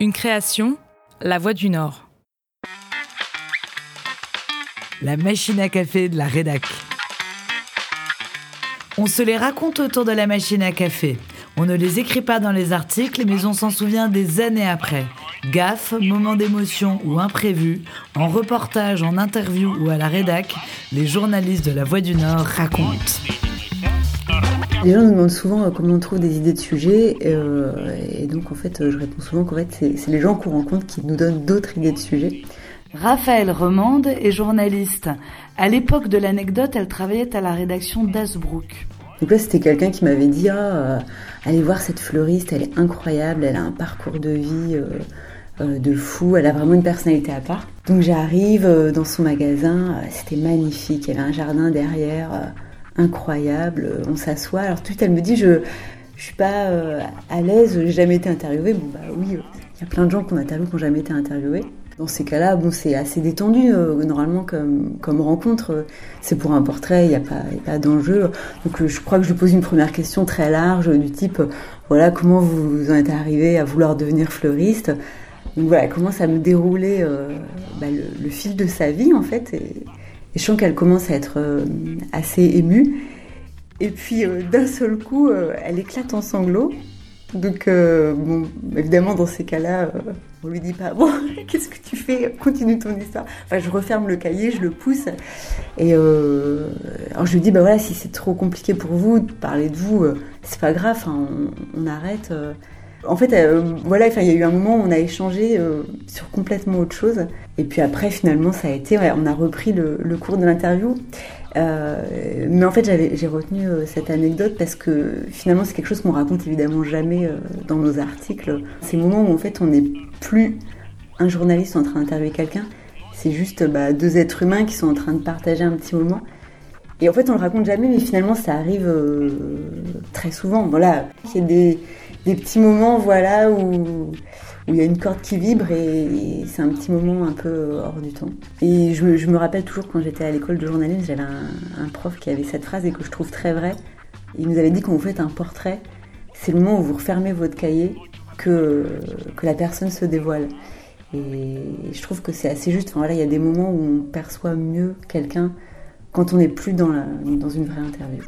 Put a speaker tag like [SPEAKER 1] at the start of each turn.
[SPEAKER 1] Une création, La Voix du Nord.
[SPEAKER 2] La machine à café de la rédac. On se les raconte autour de la machine à café. On ne les écrit pas dans les articles, mais on s'en souvient des années après. Gaffe, moment d'émotion ou imprévu, en reportage, en interview ou à la rédac, les journalistes de La Voix du Nord racontent.
[SPEAKER 3] Les gens nous demandent souvent euh, comment on trouve des idées de sujets, euh, et donc en fait, euh, je réponds souvent qu'en fait, c'est les gens qu'on rencontre qui nous donnent d'autres idées de sujets.
[SPEAKER 2] Raphaël Remande est journaliste. À l'époque de l'anecdote, elle travaillait à la rédaction d'Asbrook.
[SPEAKER 3] Donc là, c'était quelqu'un qui m'avait dit ah, allez voir cette fleuriste, elle est incroyable, elle a un parcours de vie de fou, elle a vraiment une personnalité à part. Donc j'arrive dans son magasin, c'était magnifique, y avait un jardin derrière incroyable. On s'assoit. Alors tout elle me dit, je je suis pas euh, à l'aise, j'ai jamais été interviewée. Bon bah oui, euh, il y a plein de gens qu'on interviewe qui n'ont jamais été interviewés. Dans ces cas-là, bon, c'est assez détendu euh, normalement comme, rencontre. C'est pour un portrait, il n'y a pas, pas d'enjeu. Donc je crois que je pose une première question très large du type, voilà, comment vous en êtes arrivé à vouloir devenir fleuriste? Donc voilà, commence à me dérouler bah, le, fil de sa vie en fait. Et je sens qu'elle commence à être euh, assez émue. Et puis euh, d'un seul coup, euh, elle éclate en sanglots. Donc, bon, évidemment, dans ces cas-là, on lui dit pas bon, qu'est-ce que tu fais? Continue ton histoire. Enfin, je referme le cahier, je le pousse, et alors je lui dis bah voilà, si c'est trop compliqué pour vous de parler de vous, c'est pas grave, hein, on, arrête. En fait, euh, voilà, il y a eu un moment où on a échangé euh, sur complètement autre chose. Et puis après, finalement, ça a été, on a repris le, cours de l'interview. Euh, mais en fait, j'ai retenu cette anecdote parce que finalement, c'est quelque chose qu'on raconte évidemment jamais dans nos articles. Ces moments où en fait, on n'est plus un journaliste en train d'interviewer quelqu'un, c'est juste bah, deux êtres humains qui sont en train de partager un petit moment. Et en fait, on le raconte jamais, mais finalement, ça arrive très souvent. Voilà, il y a des des petits moments voilà où il y a une corde qui vibre et, c'est un petit moment un peu hors du temps. Et je, me rappelle toujours quand j'étais à l'école de journalisme, j'avais un, prof qui avait cette phrase et que je trouve très vraie. Il nous avait dit quand vous faites un portrait, c'est le moment où vous refermez votre cahier que, que la personne se dévoile. Et je trouve que c'est assez juste. Enfin, voilà, il y a des moments où on perçoit mieux quelqu'un quand on n'est plus dans, la, dans une vraie interview.